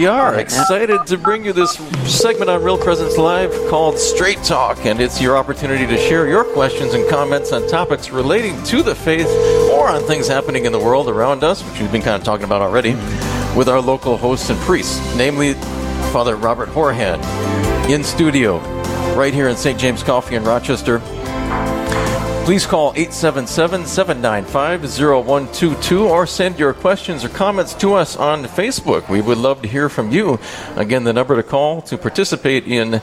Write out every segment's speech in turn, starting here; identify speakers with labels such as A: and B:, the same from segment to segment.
A: We are excited to bring you this segment on Real Presence Live called Straight Talk, and it's your opportunity to share your questions and comments on topics relating to the faith or on things happening in the world around us, which we've been kind of talking about already, with our local hosts and priests, namely Father Robert Horahan, in studio, right here in St. James Coffee in Rochester. Please call 877 795 0122 or send your questions or comments to us on Facebook. We would love to hear from you. Again, the number to call to participate in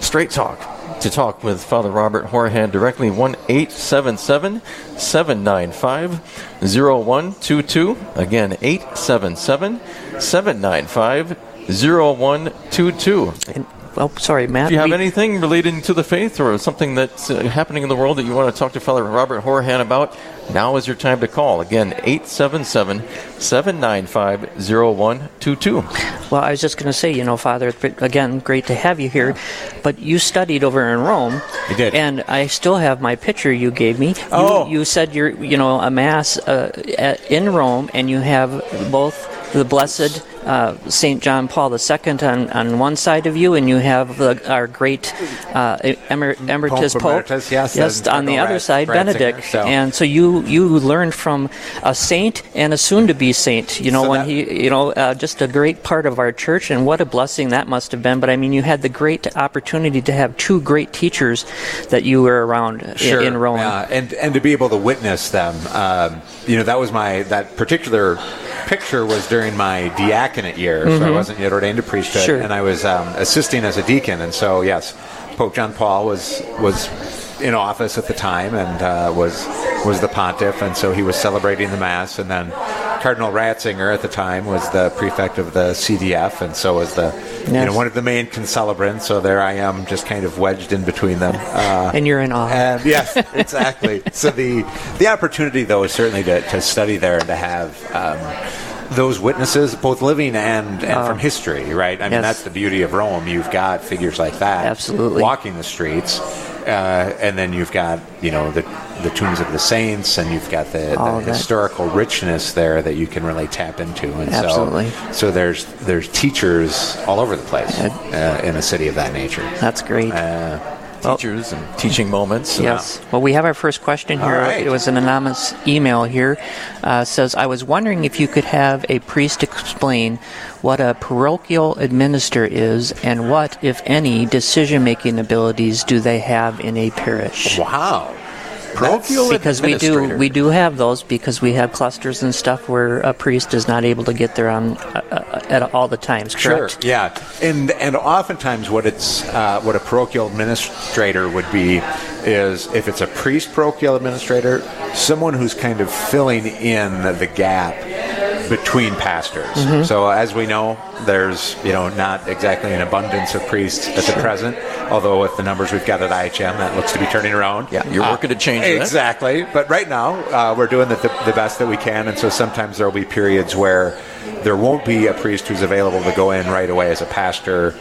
A: Straight Talk. To talk with Father Robert Horahan directly, 1 877 795 0122. Again, 877 795 0122.
B: Well, sorry, Matt.
A: Do you have
B: we-
A: anything relating to the faith or something that's uh, happening in the world that you want to talk to Father Robert Horahan about? Now is your time to call. Again, 877 795 0122.
B: Well, I was just going to say, you know, Father, again, great to have you here. But you studied over in Rome.
C: I did.
B: And I still have my picture you gave me. You,
C: Oh.
B: You said you're, you know, a mass uh, at, in Rome, and you have both the blessed uh, Saint John Paul II on, on one side of you, and you have the, our great uh, emer- emeritus
C: Pope
B: Pope.
C: Emeritus, yes,
B: yes, on the other
C: Rat-
B: side, Benedict.
C: so-
B: And so you you learned from a saint and a soon-to-be saint. You know,
C: So
B: when
C: that-
B: he you know, uh, just a great part of our church, and what a blessing that must have been. But I mean, you had the great opportunity to have two great teachers that you were around
C: sure,
B: in Rome.
C: yeah, and and to be able to witness them, um, you know, that was my that particular picture was during my diaconate year, so I wasn't yet ordained to priesthood,
B: Mm-hmm. Sure.
C: and I was um, assisting as a deacon, and so yes, Pope John Paul was was in office at the time and uh, was was the pontiff, and so he was celebrating the mass, and then Cardinal Ratzinger at the time was the prefect of the CDF, and so was the you know one of the main concelebrants. So there I am, just kind of wedged in between them. Uh,
B: And you're in awe.
C: and yes, exactly. so the the opportunity, though, is certainly to, to study there and to have um, those witnesses, both living and, and from history, right? I mean,
B: Yes.
C: that's the beauty of Rome. You've got figures like that,
B: Absolutely.
C: walking the streets, uh, and then you've got you know the the tombs of the saints, and you've got the, the historical richness there that you can really tap into. And
B: Absolutely.
C: so, so there's there's teachers all over the place uh, in a city of that nature.
B: That's great.
A: Teachers and teaching moments.
B: Yes. Well, we have our first question here.
C: Right.
B: It was an anonymous email here. Uh, says, I was wondering if you could have a priest explain what a parochial administrator is and what, if any, decision making abilities do they have in a parish.
C: wow. Parochial
B: because we do we do have those because we have clusters and stuff where a priest is not able to get there on uh, uh, at all the times. Correct?
C: Sure. Yeah, and and oftentimes what it's uh, what a parochial administrator would be is if it's a priest parochial administrator, someone who's kind of filling in the gap between pastors.
B: Mm-hmm.
C: So as we know, there's you know not exactly an abundance of priests at the present. Although with the numbers we've got at IHM, that looks to be turning around.
A: Yeah, you're
C: Uh,
A: working to change that.
C: Exactly. But right now, uh, we're doing the, the, the best that we can, and so sometimes there will be periods where there won't be a priest who's available to go in right away as a pastor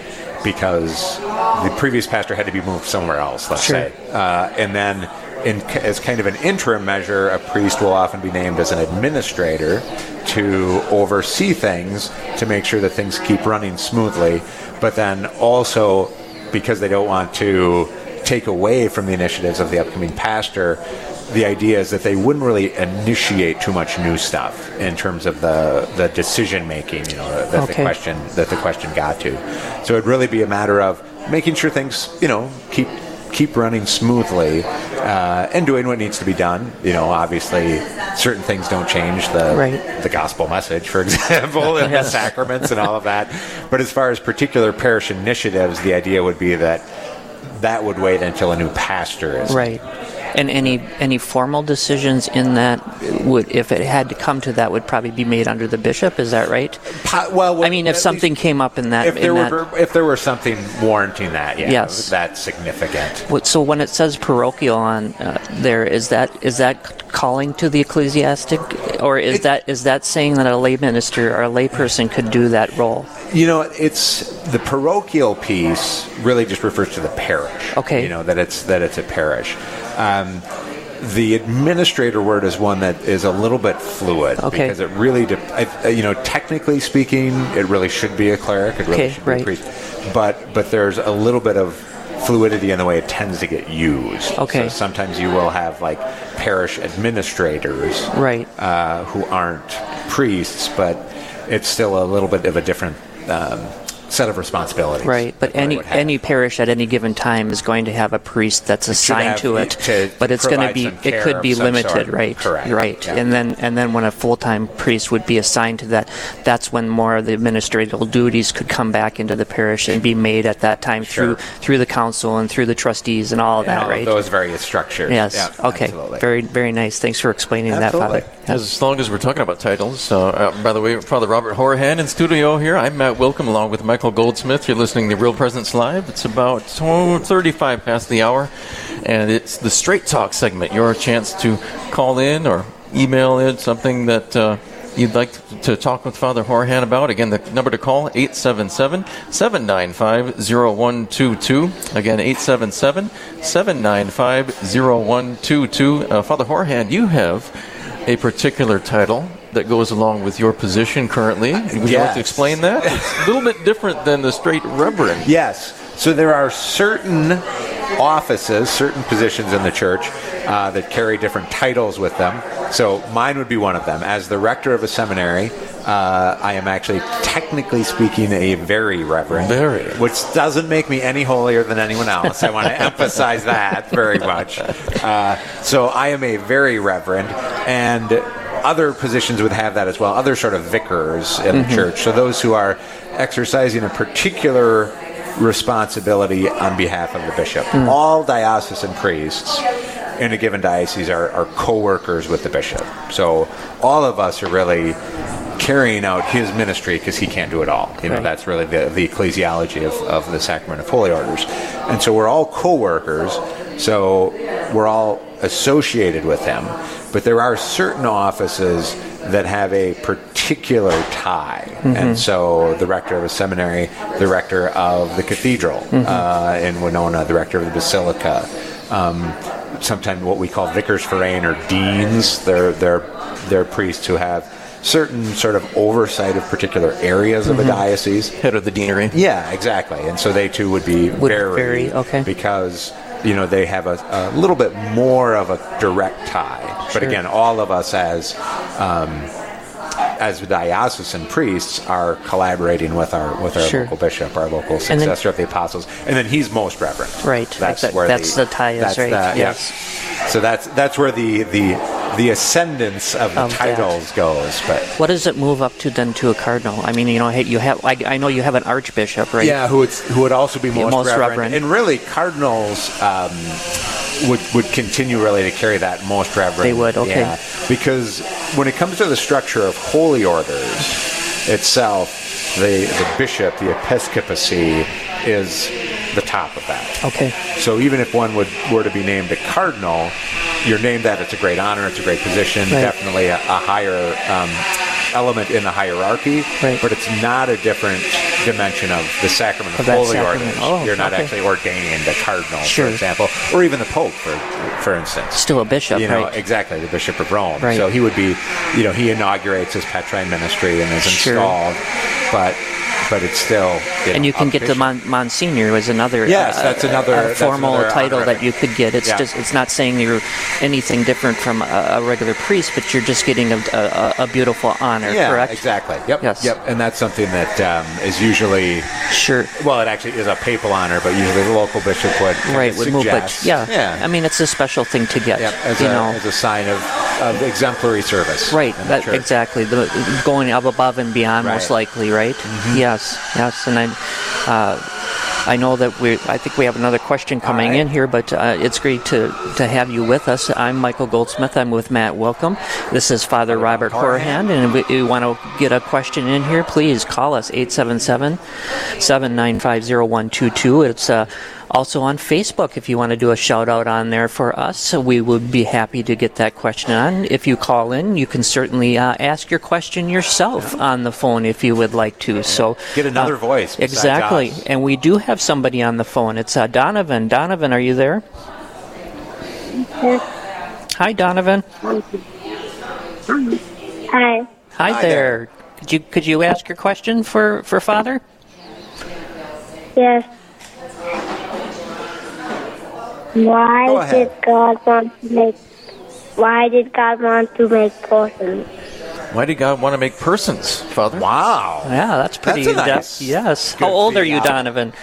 C: because the previous pastor had to be moved somewhere else, let's
B: Sure.
C: say. Uh, and then, in, as kind of an interim measure, a priest will often be named as an administrator to oversee things to make sure that things keep running smoothly, but then also because they don't want to take away from the initiatives of the upcoming pastor, the idea is that they wouldn't really initiate too much new stuff in terms of the, the decision making, you know, that the question that the question got to. So it'd really be a matter of making sure things, you know, keep keep running smoothly uh, and doing what needs to be done. You know, obviously, certain things don't change the
B: Right.
C: the gospel message, for example, and the sacraments and all of that. But as far as particular parish initiatives, the idea would be that that would wait until a new pastor is
B: Right. And any any formal decisions in that would, if it had to come to that, would probably be made under the bishop. Is that right?
C: Po- well,
B: I mean, if something came up in that,
C: if there
B: that
C: were if there were something warranting that, yeah,
B: Yes.
C: that's significant.
B: So when it says parochial on uh, there, is that is that calling to the ecclesiastic, or is
C: It-
B: that is that saying that a lay minister or a layperson could do that role?
C: You know, it's the parochial piece really just refers to the parish.
B: Okay.
C: You know that it's that it's a parish. Um, the administrator word is one that is a little bit fluid
B: Okay.
C: because it really, de- I, uh, you know, technically speaking, it really should be a cleric. It really
B: Okay,
C: should be
B: right.
C: a priest. But but there's a little bit of fluidity in the way it tends to get used.
B: Okay.
C: So sometimes you will have like parish administrators,
B: Right.
C: uh, who aren't priests, but it's still a little bit of a different um, set of responsibilities.
B: Right, but any any parish at any given time is going to have a priest that's assigned
C: have
B: to it,
C: to
B: but it's going to
C: provide
B: be
C: some
B: it
C: care
B: could be
C: some
B: limited,
C: sort.
B: right?
C: Correct,
B: Right,
C: yeah.
B: and then and then when a full time priest would be assigned to that, that's when more of the administrative duties could come back into the parish and be made at that time
C: Sure.
B: through through the council and through the trustees and all of
C: And
B: that,
C: all of
B: right?
C: those various structures.
B: yes.
C: Yeah,
B: okay.
C: absolutely.
B: Very very nice. Thanks for explaining
C: Absolutely.
B: that, Father.
A: As long as we're talking about titles, uh, uh, by the way, Father Robert Horahan in studio here. I'm Matt Wilcom along with Michael Goldsmith. You're listening to Real Presence Live. It's about oh, 35 past the hour, and it's the Straight Talk segment. Your chance to call in or email in something that uh, you'd like to talk with Father Horahan about. Again, the number to call 877 795 0122. Again, 877 795 0122. Uh, Father Horahan, you have a particular title that goes along with your position currently. Would you like
C: Yes.
A: to explain that? It's a little bit different than the straight reverend.
C: Yes. So there are certain offices, certain positions in the church uh, that carry different titles with them. So mine would be one of them. As the rector of a seminary, uh, I am actually, technically speaking, a very reverend.
A: Very.
C: Which doesn't make me any holier than anyone else. I want to emphasize that very much. Uh, so I am a very reverend, and other positions would have that as well. Other sort of vicars in the church. So those who are exercising a particular responsibility on behalf of the bishop. Hmm. All diocesan priests in a given diocese are, are co-workers with the bishop. So all of us are really carrying out his ministry because he can't do it all. You know,
B: Right.
C: that's really the, the ecclesiology of, of the sacrament of holy orders. And so we're all co-workers, so we're all associated with him. But there are certain offices that have a particular tie. And so the rector of a seminary, the rector of the cathedral uh, in Winona, the rector of the basilica, um, sometimes what we call vicars forane or deans. They're, they're, they're priests who have certain sort of oversight of particular areas of a diocese.
A: Head of the deanery.
C: Yeah, exactly. And so they too would be
B: Would
C: very,
B: vary, okay.
C: because you know they have a, a little bit more of a direct tie. But again, all of us as um, as diocesan priests are collaborating with our with our
B: Sure.
C: local bishop, our local
B: And then-
C: successor of the apostles, and then he's most reverend.
B: Right.
C: That's
B: That-
C: where
B: that's the tie is,
C: that's
B: right.
C: the-
B: Yes.
C: Yeah. So that's that's where the the the ascendance of the
B: Of that.
C: titles goes. But
B: What does it move up to then to a cardinal? I mean, you know, you have I, I know you have an archbishop, right?
C: Yeah, who would who would also be most,
B: most
C: reverend.
B: reverend.
C: and really cardinals um, would would continue really to carry that most reverend.
B: They would, okay.
C: Yeah, because when it comes to the structure of holy orders itself, the the bishop, the episcopacy, is the top of that.
B: Okay.
C: So even if one would were to be named a cardinal, you're named that. It's a great honor. It's a great position.
B: Right.
C: Definitely a, a higher um, element in the hierarchy.
B: Right.
C: But it's not a different dimension of the sacrament of,
B: Of
C: holy
B: sacrament.
C: orders.
B: Oh,
C: you're not
B: okay.
C: actually ordaining the cardinal,
B: Sure.
C: for example, or even the pope, for for instance.
B: Still a bishop,
C: You know
B: right?
C: exactly the bishop of Rome.
B: Right.
C: So he would be, you know, he inaugurates his Petrine ministry and is
B: Sure.
C: installed, but but it's still. You
B: and
C: know,
B: you can get the mon- Monsignor as another
C: Yes,
B: uh,
C: that's another-
B: uh,
C: that's
B: formal
C: another
B: title that you could get. It's
C: Yeah.
B: just it's not saying you're anything different from a, a regular priest, but you're just getting a, a, a beautiful honor.
C: Yeah,
B: correct?
C: exactly. Yep.
B: Yes.
C: Yep. And that's something that um, is usually
B: Sure.
C: well, it actually is a papal honor, but usually the local bishop would
B: Right. Would move, but yeah,
C: yeah.
B: I mean, it's a special thing to get.
C: Yeah, as,
B: you
C: a,
B: know.
C: as a sign of, of exemplary service.
B: Right, that, exactly. The going up above and beyond, most
C: Right. Mm-hmm.
B: likely, right? Yes, yes, and I, uh, I know that we. I think we have another question coming
C: right.
B: in here, but uh, it's great to to have you with us. I'm Michael Goldsmith. I'm with Matt Welcome. This is Father Robert Horahan, and we, we want to get a question in here. Please call us 877-795-0122. It's uh, also on Facebook if you want to do a shout out on there for us. We would be happy to get that question on. If you call in, you can certainly uh, ask your question yourself on the phone if you would like to. So
C: Get another
B: uh,
C: voice
B: Exactly.
C: us.
B: And we do have somebody on the phone. It's uh, Donovan. Donovan, are you there? Hi, Donovan.
D: Hi.
B: Hi,
C: Hi
B: there.
C: there.
B: Could you could you ask your question for for Father?
D: Yes. Why
C: Go ahead.
D: did God want to make? Why did God want to make persons?
A: Why did God want to make persons, Father?
C: Wow.
B: Yeah, that's pretty
C: That's a
B: in-depth.
C: nice-
B: Yes.
C: good
B: How old are you,
C: feedback.
B: Donovan?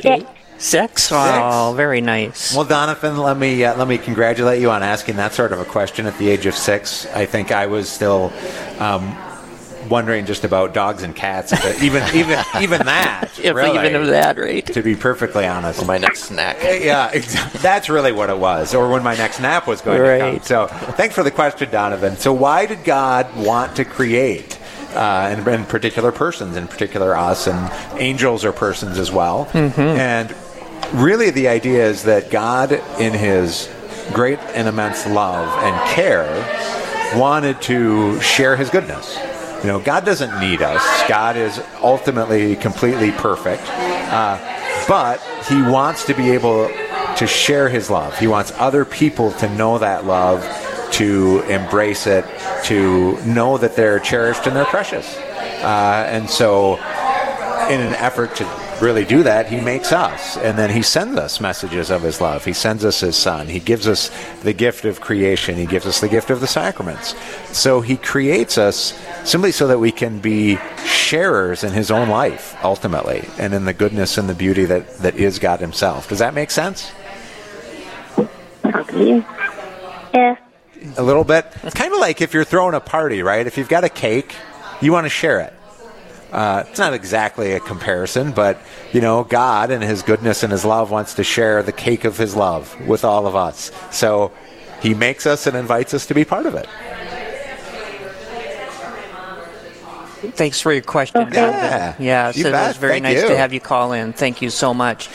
D: Six.
B: Six. Oh, very nice.
C: Well, Donovan, let me uh, let me congratulate you on asking that sort of a question at the age of six. I think I was still um, wondering just about dogs and cats, but even even even that.
B: if
C: really,
B: even that, right?
C: To be perfectly honest,
A: My next snack.
C: yeah, ex- that's really what it was, or when my next nap was going to come. So, thanks for the question, Donovan. So, why did God want to create, uh, and in particular persons, in particular us, and angels are persons as well?
B: Mm-hmm.
C: And really, the idea is that God, in His great and immense love and care, wanted to share His goodness. You know, God doesn't need us. God is ultimately completely perfect. Uh, but he wants to be able to share his love. He wants other people to know that love, to embrace it, to know that they're cherished and they're precious. Uh, and so, in an effort to really do that, he makes us. And then he sends us messages of his love. He sends us his son. He gives us the gift of creation. He gives us the gift of the sacraments. So he creates us simply so that we can be sharers in his own life, ultimately, and in the goodness and the beauty that, that is God himself. Does that make sense?
D: Yes.
C: A little bit. It's kind of like if you're throwing a party, right? If you've got a cake, you want to share it. Uh, it's not exactly a comparison, but you know, God and His goodness and His love wants to share the cake of His love with all of us. So He makes us and invites us to be part of it.
B: Thanks for your question.
D: Okay.
C: Yeah,
B: Yes,
C: You
B: it was very
C: Thank
B: nice
C: you.
B: to have you call in. Thank you so much.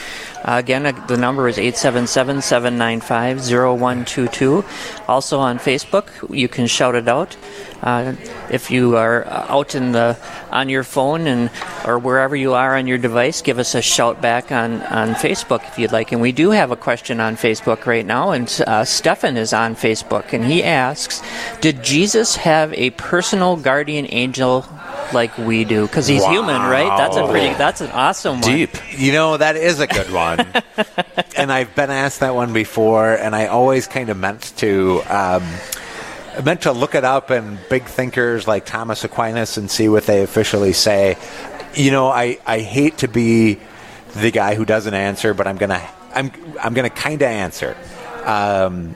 B: Uh, again, the number is 877-795-0122. Also on Facebook, you can shout it out. Uh, if you are out in the on your phone and or wherever you are on your device, give us a shout back on, on Facebook if you'd like. And we do have a question on Facebook right now, and uh, Stefan is on Facebook, and he asks, "Did Jesus have a personal guardian angel like we do? Because he's human, right? That's a pretty. That's an awesome one.
A: Deep.
C: You know, that is a good one. and I've been asked that one before, and I always kind of meant to. Um, meant to look it up in big thinkers like Thomas Aquinas and see what they officially say. You know, I, I hate to be the guy who doesn't answer, but I'm gonna I'm I'm gonna kind of answer. Um,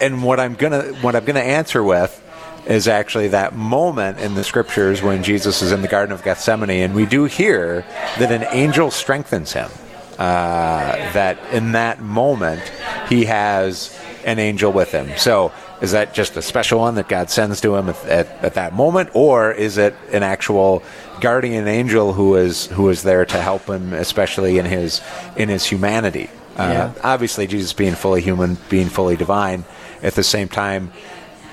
C: and what I'm gonna what I'm gonna answer with is actually that moment in the scriptures when Jesus is in the Garden of Gethsemane, and we do hear that an angel strengthens him. Uh, that in that moment he has an angel with him. So is that just a special one that God sends to him at, at, at that moment, or is it an actual guardian angel who is who is there to help him, especially in his in his humanity? Uh,
B: Yeah.
C: Obviously, Jesus being fully human, being fully divine, at the same time,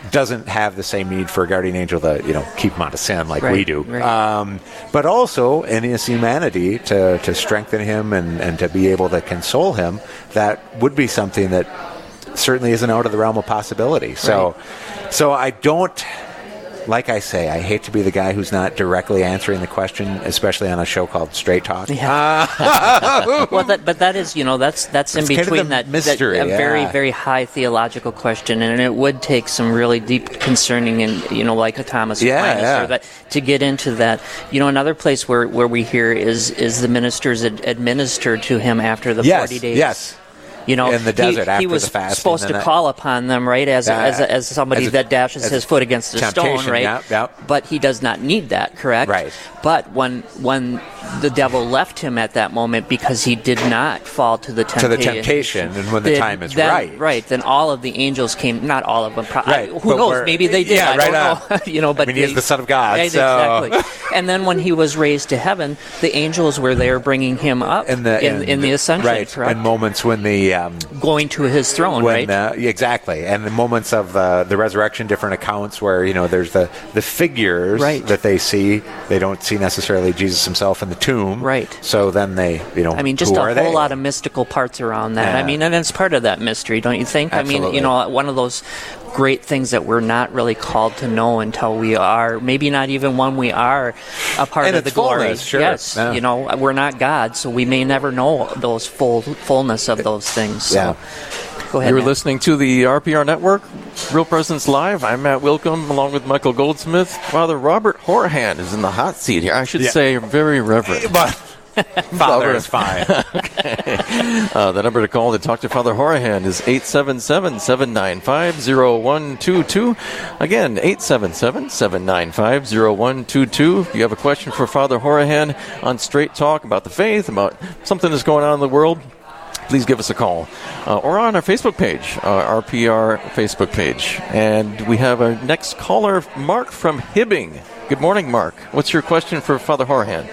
C: doesn't have the same need for a guardian angel to you know keep him out of sin like we do.
B: right.
C: Um, but also in his humanity to to strengthen him and and to be able to console him. That would be something that certainly isn't out of the realm of possibility. So, so I don't. Like I say, I hate to be the guy who's not directly answering the question, especially on a show called Straight Talk.
B: well, that, but that is, you know, that's that's in
C: It's kind of
B: between that,
C: mystery,
B: that a very
C: yeah.
B: very high theological question, and it would take some really deep concerning and you know, like a Thomas
C: Yeah,
B: Aquinas
C: yeah.
B: that to get into that. You know, another place where where we hear is is the ministers ad- administered to him after the
C: Yes,
B: forty days.
C: yes.
B: You know,
C: In the
B: he-
C: desert
B: he,
C: after
B: was supposed to call upon them, right, as
C: Yeah,
B: as, as somebody
C: as a-
B: that dashes his foot against a stone, right?
C: yep, yep.
B: But he does not need that, correct?
C: Right.
B: But when when the devil left him at that moment because he did not fall to the temptation.
C: To the temptation, and when the
B: then-
C: time is
B: then-
C: right.
B: right? Then all of the angels came. Not all of them. Pro- I-
C: Right,
B: who
C: but
B: knows? Maybe they did.
C: yeah,
B: I
C: right
B: don't know. you know, but
C: I mean, he is the Son of God,
B: Right,
C: so-
B: exactly. and then when he was raised to heaven, the angels were there bringing him up
C: in the
B: in, in the ascension,
C: right?
B: correct?
C: In moments when the um,
B: Going to his throne, right?
C: exactly, and the moments of uh, the resurrection, different accounts where you know there's the the figures
B: Right.
C: that they see. They don't see necessarily Jesus himself in the tomb.
B: Right.
C: So then they, you know,
B: I mean, just a whole
C: they?
B: lot of mystical parts around that. I mean, and it's part of that mystery, don't you think? I mean, you know, one of those great things that we're not really called to know until we are, maybe not even when we are a part
C: In
B: of the glory.
C: fullness, sure.
B: Yes,
C: Yeah.
B: you know, we're not God, so we may never know those full fullness of those things. So,
C: Yeah.
B: Go ahead.
A: You're
B: Matt.
A: listening to the RPR Network, Real Presence Live. I'm Matt Wilcom, along with Michael Goldsmith. Father Robert Horahan is in the hot seat here. I should
C: Yeah.
A: say, very reverent.
C: But Father is fine.
A: Uh, the number to call to talk to Father Horahan is 877-795-0122. Again, 877-795-0122. If you have a question for Father Horahan on Straight Talk about the faith, about something that's going on in the world, please give us a call. Uh, or on our Facebook page, uh, RPR Facebook page. And we have our next caller, Mark from Hibbing. Good morning, Mark. What's your question for Father Horahan?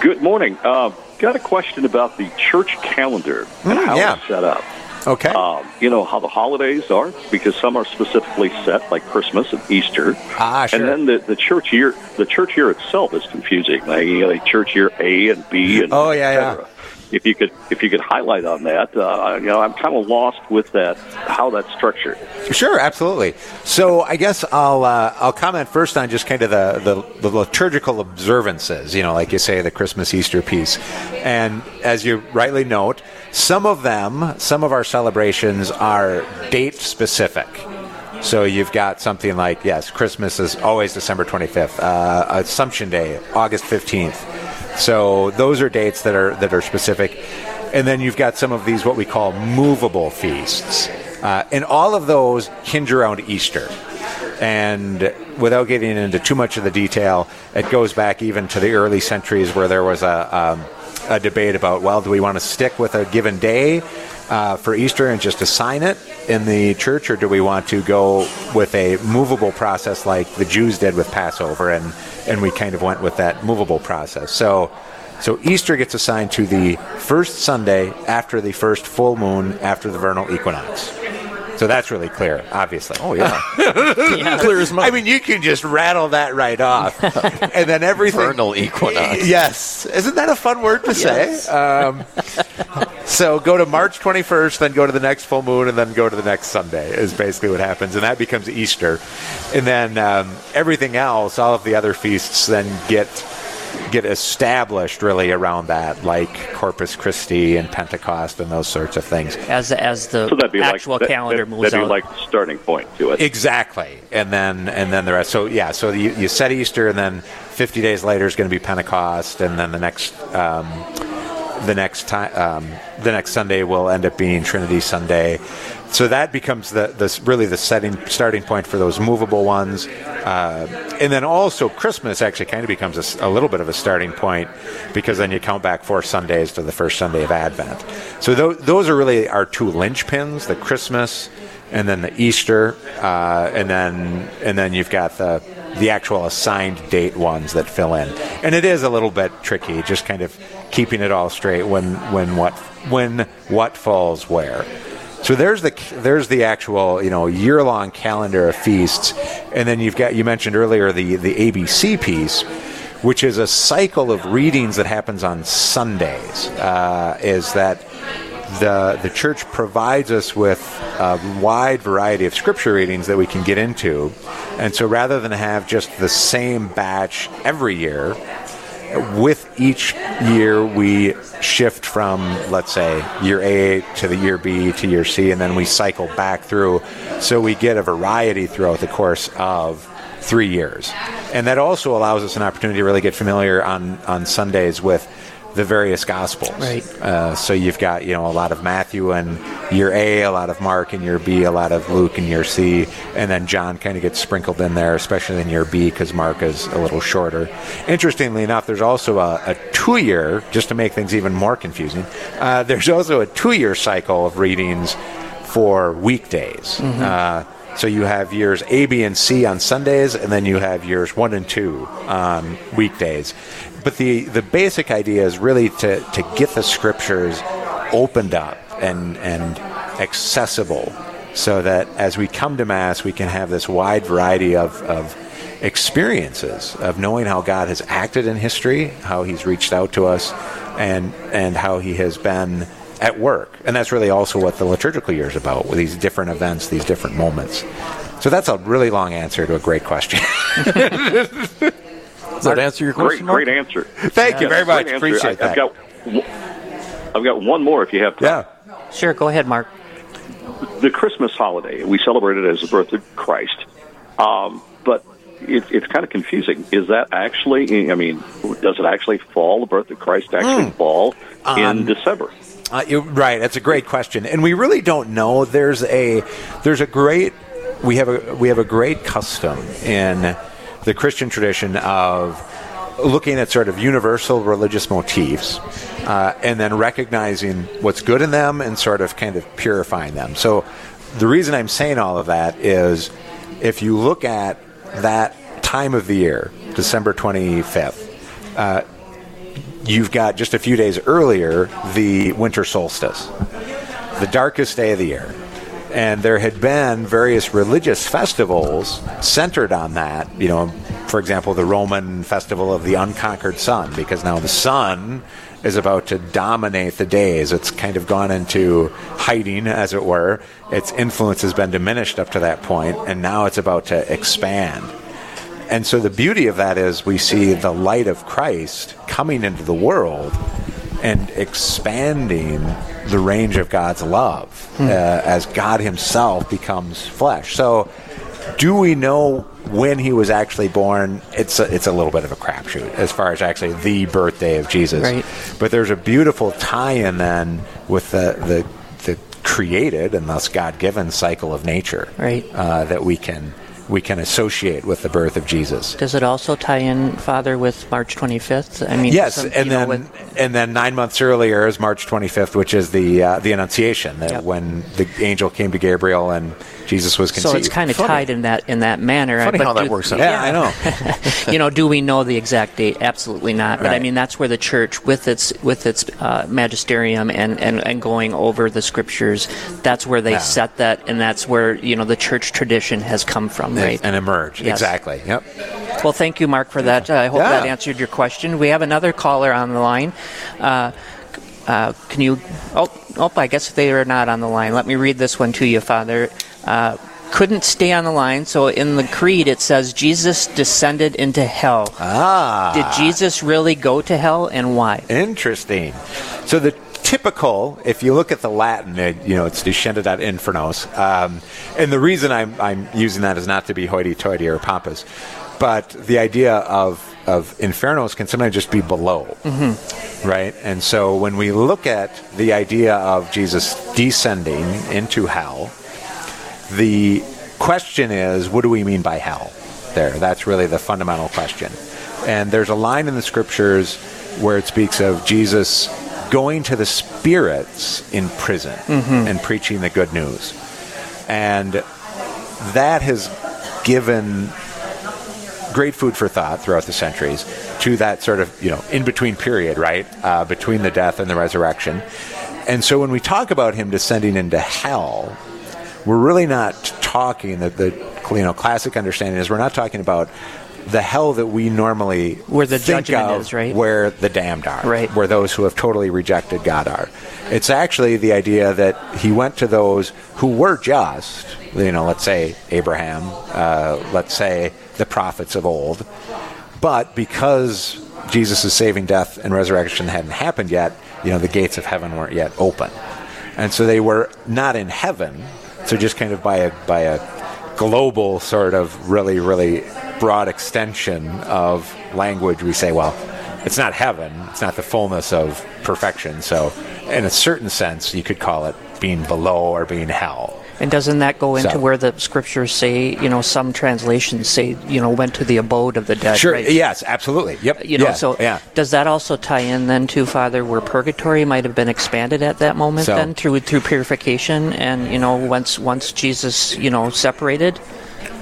E: Good morning. Uh, got a question about the church calendar and
C: Mm,
E: how
C: yeah.
E: it's set up.
C: Okay.
E: Um, you know how the holidays are because some are specifically set, like Christmas and Easter.
C: Ah, sure.
E: And then the, the church year, the church year itself is confusing. Like you know, church year A and B and
C: Oh, yeah, yeah.
E: If you could, if you could highlight on that, uh, you know, I'm kind of lost with that, how that's structured.
C: Sure, absolutely. So I guess I'll uh, I'll comment first on just kind of the, the the liturgical observances. You know, like you say, the Christmas Easter piece, and as you rightly note, some of them, some of our celebrations are date specific. So you've got something like yes, Christmas is always December 25th, uh, Assumption Day, August 15th. So those are dates that are that are specific, and then you've got some of these what we call movable feasts, uh, and all of those hinge around Easter. And without getting into too much of the detail, it goes back even to the early centuries where there was a, um, a debate about well, do we want to stick with a given day uh, for Easter and just assign it in the church, or do we want to go with a movable process like the Jews did with Passover, and and we kind of went with that movable process. So. So Easter gets assigned to the first Sunday after the first full moon after the vernal equinox. So that's really clear, obviously.
A: Oh, yeah. Clear as mud.
C: I mean, you can just rattle that right off, and then everything.
A: Vernal equinox.
C: Yes, isn't that a fun word to say? Um, so go to March 21st, then go to the next full moon, and then go to the next Sunday. Is basically what happens, and that becomes Easter, and then um, everything else, all of the other feasts, then get get established really around that, like Corpus Christi and Pentecost and those sorts of things.
B: as as the
E: So that'd be
B: actual
E: like that-
B: calendar
E: that,
B: moves
E: That'd be like the starting point to it.
C: Exactly, and then and then the rest. So yeah, so you, you set Easter, and then 50 days later is going to be Pentecost, and then the next um, the next time um, the next Sunday will end up being Trinity Sunday. So that becomes the, the really the setting starting point for those movable ones, uh, and then also Christmas actually kind of becomes a little bit of a starting point because then you count back four Sundays to the first Sunday of Advent. So tho- those are really our two linchpins: the Christmas and then the Easter, uh, and then and then you've got the the actual assigned date ones that fill in. And it is a little bit tricky, just kind of keeping it all straight when when what when what falls where. So there's the there's the actual you know year long calendar of feasts, and then you've got you mentioned earlier the the ABC piece, which is a cycle of readings that happens on Sundays. Uh, is that the the church provides us with a wide variety of scripture readings that we can get into, and so rather than have just the same batch every year, with each year we shift from let's say year A to the year B to year C, and then we cycle back through, so we get a variety throughout the course of three years, and that also allows us an opportunity to really get familiar on on Sundays with the various gospels.
B: Right.
C: Uh, so you've got you know a lot of Matthew in year A, a lot of Mark in year B, a lot of Luke in year C, and then John kind of gets sprinkled in there, especially in your B because Mark is a little shorter. Interestingly enough, there's also a, a two-year, just to make things even more confusing. Uh, there's also a two-year cycle of readings for weekdays. Uh, so you have years A, B, and C on Sundays, and then you have years one and two on weekdays. But the, the basic idea is really to, to get the scriptures opened up and, and accessible so that as we come to Mass, we can have this wide variety of, of experiences of knowing how God has acted in history, how He's reached out to us, and and how He has been at work. And that's really also what the liturgical year is about, with these different events, these different moments. So that's a really long answer to a great question.
A: Does that answer your
E: Great,
A: question? Mark?
E: great answer.
C: Thank you very much. Appreciate
E: I, I've
C: that.
E: got, I've got one more if you have time.
C: Yeah.
B: Sure, go ahead, Mark.
E: the Christmas holiday. We celebrate it as the birth of Christ, um, but it, it's kind of confusing. Is that actually? I mean, does it actually fall? The birth of Christ actually fall in December?
C: Uh, you're right. That's a great question, and we really don't know. There's a there's a great we have a we have a great custom in the Christian tradition of looking at sort of universal religious motifs uh, and then recognizing what's good in them and sort of kind of purifying them. So the reason I'm saying all of that is if you look at that time of the year, December 25th, uh, you've got just a few days earlier the winter solstice, the darkest day of the year. And there had been various religious festivals centered on that. You know, for example, the Roman festival of the unconquered sun, because now the sun is about to dominate the days. It's kind of gone into hiding, as it were. Its influence has been diminished up to that point, and now it's about to expand. And so the beauty of that is we see the light of Christ coming into the world and expanding the range of God's love uh, as God Himself becomes flesh. So, do we know when He was actually born? It's a, it's a little bit of a crapshoot as far as actually the birthday of Jesus.
B: Right.
C: But there's a beautiful tie-in then with the the, the created and thus God-given cycle of nature,
B: Right.
C: Uh, that we can we can associate with the birth of Jesus.
B: Does it also tie in, Father, with March 25th? I mean,
C: Yes,
B: some-
C: and
B: know,
C: then and then nine months earlier is March 25th, which is the uh, the Annunciation, that
B: Yep.
C: when the angel came to Gabriel and Jesus was conceived.
B: so it's kind of
A: Funny.
B: tied in that in that manner.
A: Funny
B: but
A: how that works out.
C: Yeah, I know.
B: you know, do we know the exact date? Absolutely not. But I mean, that's where the church, with its with its uh, magisterium and, and, and going over the scriptures, that's where they
C: Yeah.
B: set that, and that's where you know the church tradition has come from, right?
C: and emerge
B: Yes.
C: exactly. Yep.
B: Well, thank you, Mark, for that. Uh, I hope
C: Yeah.
B: that answered your question. We have another caller on the line. Uh, uh, can you? Oh, oh, I guess they are not on the line. Let me read this one to you, Father. Uh, couldn't stay on the line, so in the creed it says Jesus descended into hell.
C: Ah,
B: Did Jesus really go to hell, and why?
C: Interesting. So the typical, if you look at the Latin, it, you know, it's descended ad infernos. Um, and the reason I'm, I'm using that is not to be hoity-toity or pompous, but the idea of, of infernos can sometimes just be below, right? And so when we look at the idea of Jesus descending into hell, the question is, what do we mean by hell? There, that's really the fundamental question. And there's a line in the scriptures where it speaks of Jesus going to the spirits in prison and preaching the good news. And that has given great food for thought throughout the centuries to that sort of you know in between period, right, uh, between the death and the resurrection. And so when we talk about him descending into hell, we're really not talking that the you know classic understanding is we're not talking about the hell that we normally
B: Where the
C: think
B: judgment
C: of
B: is, right?
C: where the damned are
B: Right.
C: where those who have totally rejected God are it's actually the idea that he went to those who were just you know let's say Abraham uh, let's say the prophets of old but because Jesus' saving death and resurrection hadn't happened yet, you know, the gates of heaven weren't yet open. And so they were not in heaven. So just kind of by a by a global sort of really, really broad extension of language, we say, well, it's not heaven, it's not the fullness of perfection. So in a certain sense you could call it being below or being hell.
B: And doesn't that go into
C: So-
B: where the scriptures say, you know, some translations say, you know, went to the abode of the dead?
C: Sure.
B: right?
C: Yes, absolutely. Yep.
B: You know,
C: yeah,
B: so
C: yeah.
B: does that also tie in then to Father, where purgatory might have been expanded at that moment,
C: So-
B: then through through purification, and you know, once once Jesus, you know, separated,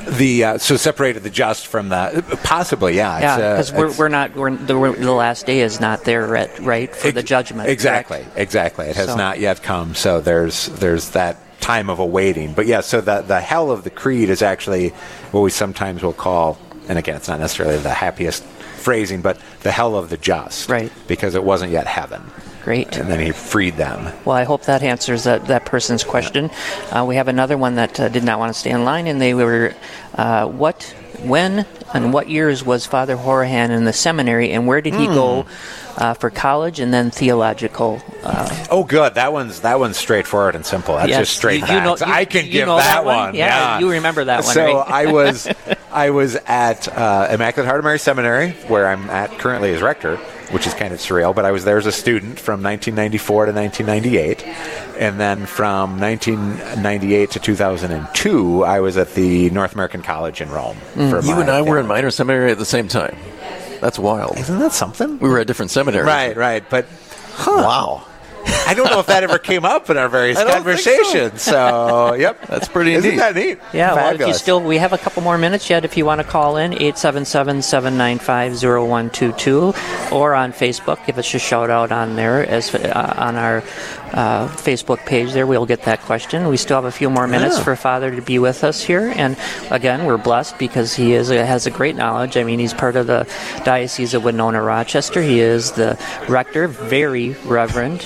C: The uh, so separated the just from the possibly yeah
B: yeah,
C: it's, uh,
B: because we're, we're not we're, the, we're, the last day is not there at right for the judgment.
C: exactly
B: correct?
C: exactly it has
B: So-
C: not yet come so there's there's that time of awaiting but yeah so the the hell of the creed is actually what we sometimes will call and again, it's not necessarily the happiest phrasing, but the hell of the just,
B: Right.
C: Because it wasn't yet heaven,
B: Great.
C: and then he freed them.
B: Well, I hope that answers that, that person's question. Uh, we have another one that uh, did not want to stay in line, and they were, uh, what, when, and what years was Father Horahan in the seminary, and where did he go uh, for college and then theological? Uh,
C: Oh, good. That one's that one's straightforward and simple. That's
B: Yes,
C: just straight
B: you- you know- you-
C: I can give that,
B: that one?
C: one.
B: Yeah, you remember that one,
C: So
B: right?
C: I was I was at uh, Immaculate Heart of Mary Seminary, where I'm at currently as rector, which is kind of surreal. But I was there as a student from 1994 to 1998, and then from 1998 to 2002, I was at the North American College in Rome.
B: Mm.
A: You and I were in minor seminary at the same time. That's wild.
C: Isn't that something?
A: We were at different seminaries.
C: Right, right. But
A: Wow.
C: I don't know if that ever came up in our various
A: I so.
C: conversations. So. yep,
A: That's pretty
C: Isn't
A: neat.
C: that neat?
B: Yeah, well, if you still, we have a couple more minutes yet. If you want to call in, 877-795-0122, or on Facebook, give us a shout out on there as uh, on our uh, Facebook page. There, we'll get that question. We still have a few more minutes
C: Yeah.
B: for Father to be with us here, and again, we're blessed because he is has a great knowledge. I mean, he's part of the Diocese of Winona Rochester. He is the rector, very reverend.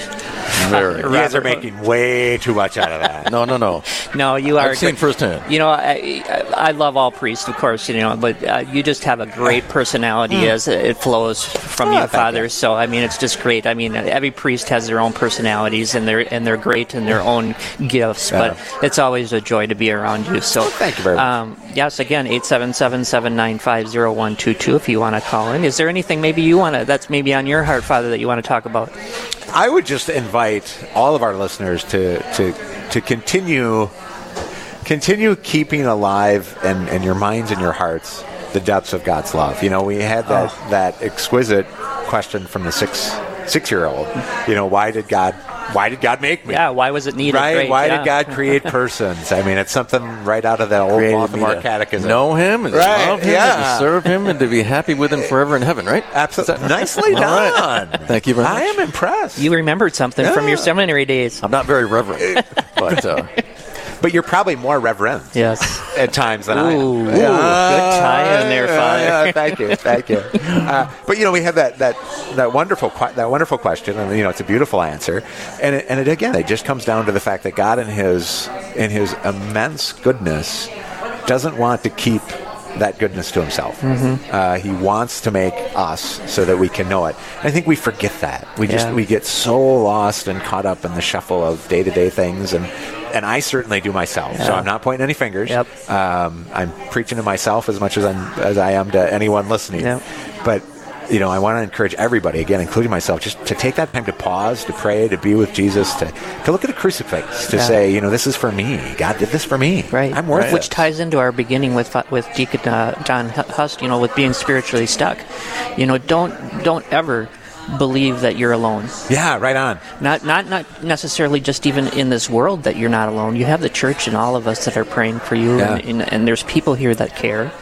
A: Very.
C: You guys are making way too much out of that.
A: No, no, no.
B: No, you are.
A: I've seen firsthand.
B: You know, I, I love all priests, of course. You know, but uh, you just have a great personality as it flows from
C: Oh,
B: you, Father. So I mean, it's just great. I mean, every priest has their own personalities, and they're and they're great in their own gifts. But it's always a joy to be around you. So
C: thank you very much.
B: Um, yes, again, eight seven seven seven nine five zero one two two. If you want to call in, is there anything maybe you want to that's maybe on your heart, Father, that you want to talk about?
C: I would just invite all of our listeners to to to continue continue keeping alive in, in your minds and your hearts the depths of God's love. You know, we had that
B: Oh.
C: that exquisite question from the six six year old. You know, why did God why did God make me?
B: Yeah, why was it needed?
C: Right?
B: Great,
C: Why
B: yeah.
C: did God create persons? I mean, it's something right out of that old
A: Created
C: Baltimore Catechism.
A: Know him and
C: Right,
A: love him and
C: yeah.
A: to serve him and to be happy with him forever in heaven, right?
C: Absolutely. Nicely
A: All right.
C: done.
A: Thank you very much.
C: I am impressed.
B: You remembered something from your seminary days.
A: I'm not very reverent, but uh,
C: but you're probably more reverent.
B: Yes.
C: at times than I am.
B: Ooh, good tie in there, Father.
C: yeah, thank you, thank you. Uh, but you know, we have that that that wonderful that wonderful question, and you know, it's a beautiful answer, and it, and it again, it just comes down to the fact that God, in His in His immense goodness, doesn't want to keep that goodness to himself.
B: Mm-hmm.
C: Uh, he wants to make us so that we can know it. And I think we forget that. We just we get so lost and caught up in the shuffle of day to day things, and and I certainly do myself. So I'm not pointing any fingers.
B: Yep.
C: Um, I'm preaching to myself as much as I'm as I am to anyone listening.
B: Yep.
C: But you know, I want to encourage everybody, again, including myself, just to take that time to pause, to pray, to be with Jesus, to, to look at the crucifix, to
B: Yeah.
C: say, you know, this is for me. God did this for me.
B: Right.
C: I'm worth
B: Which
C: it.
B: ties into our beginning with with Deacon uh, John Hust, you know, with being spiritually stuck. You know, don't don't ever believe that you're alone.
C: Yeah, right on.
B: Not not not necessarily just even in this world that you're not alone. You have the church and all of us that are praying for you,
C: Yeah.
B: and, and, and there's people here that care.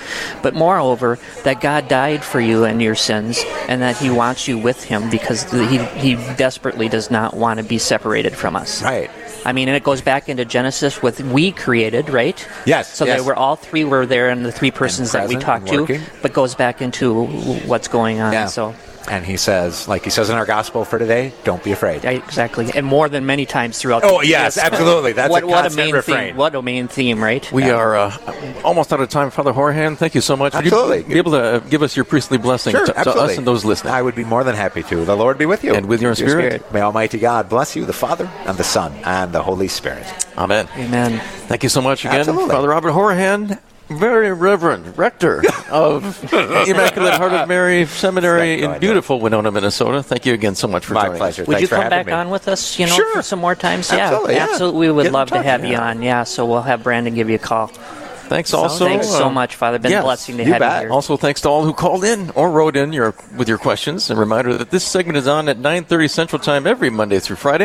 B: But moreover, that God died for you and your sins, and that He wants you with Him because He He desperately does not want to be separated from us.
C: Right.
B: I mean, and it goes back into Genesis with we created, right?
C: Yes,
B: So
C: yes.
B: they were all three were there, and the three persons that we talked to, but goes back into what's going on.
C: Yeah.
B: So
C: And he says, like he says in our gospel for today, don't be afraid.
B: yeah, exactly, and more than many times throughout.
C: Oh,
B: the-
C: yes, absolutely. That's
B: what,
C: a
B: what
C: constant
B: main
C: refrain.
B: theme. What a main theme, right?
A: we are uh, almost out of time. Father Horahan, thank you so much. Would you
C: Absolutely.
A: be able to uh, give us your priestly blessing
C: Sure,
A: to, to us and those listening?
C: I would be more than happy to. The Lord be with you.
A: And with your spirit.
C: May Almighty God bless you, the Father, and the Son, and the Holy Spirit.
A: Amen.
B: Amen.
A: Thank you so much again,
C: Absolutely.
A: Father Robert Horahan, very reverend rector of Immaculate Heart of Mary Seminary
C: Thank
A: in
C: God.
A: beautiful Winona, Minnesota. Thank you again so much for
C: My
A: joining
C: pleasure.
A: us.
B: Would
C: Thanks
B: you come back
C: me.
B: on with us? You know,
C: Sure.
B: for some more times. Yeah,
C: Absolutely, yeah.
B: absolutely. We would
C: Get
B: love to have you on. Yeah, so we'll have Brandon give you a call.
A: Thanks also.
B: Thanks so
A: uh,
B: much, Father. Been
A: yes,
B: a blessing to
C: you
B: have
C: bet.
B: you here.
A: Also, thanks to all who called in or wrote in your with your questions. And reminder that this segment is on at 9:30 Central Time every Monday through Friday.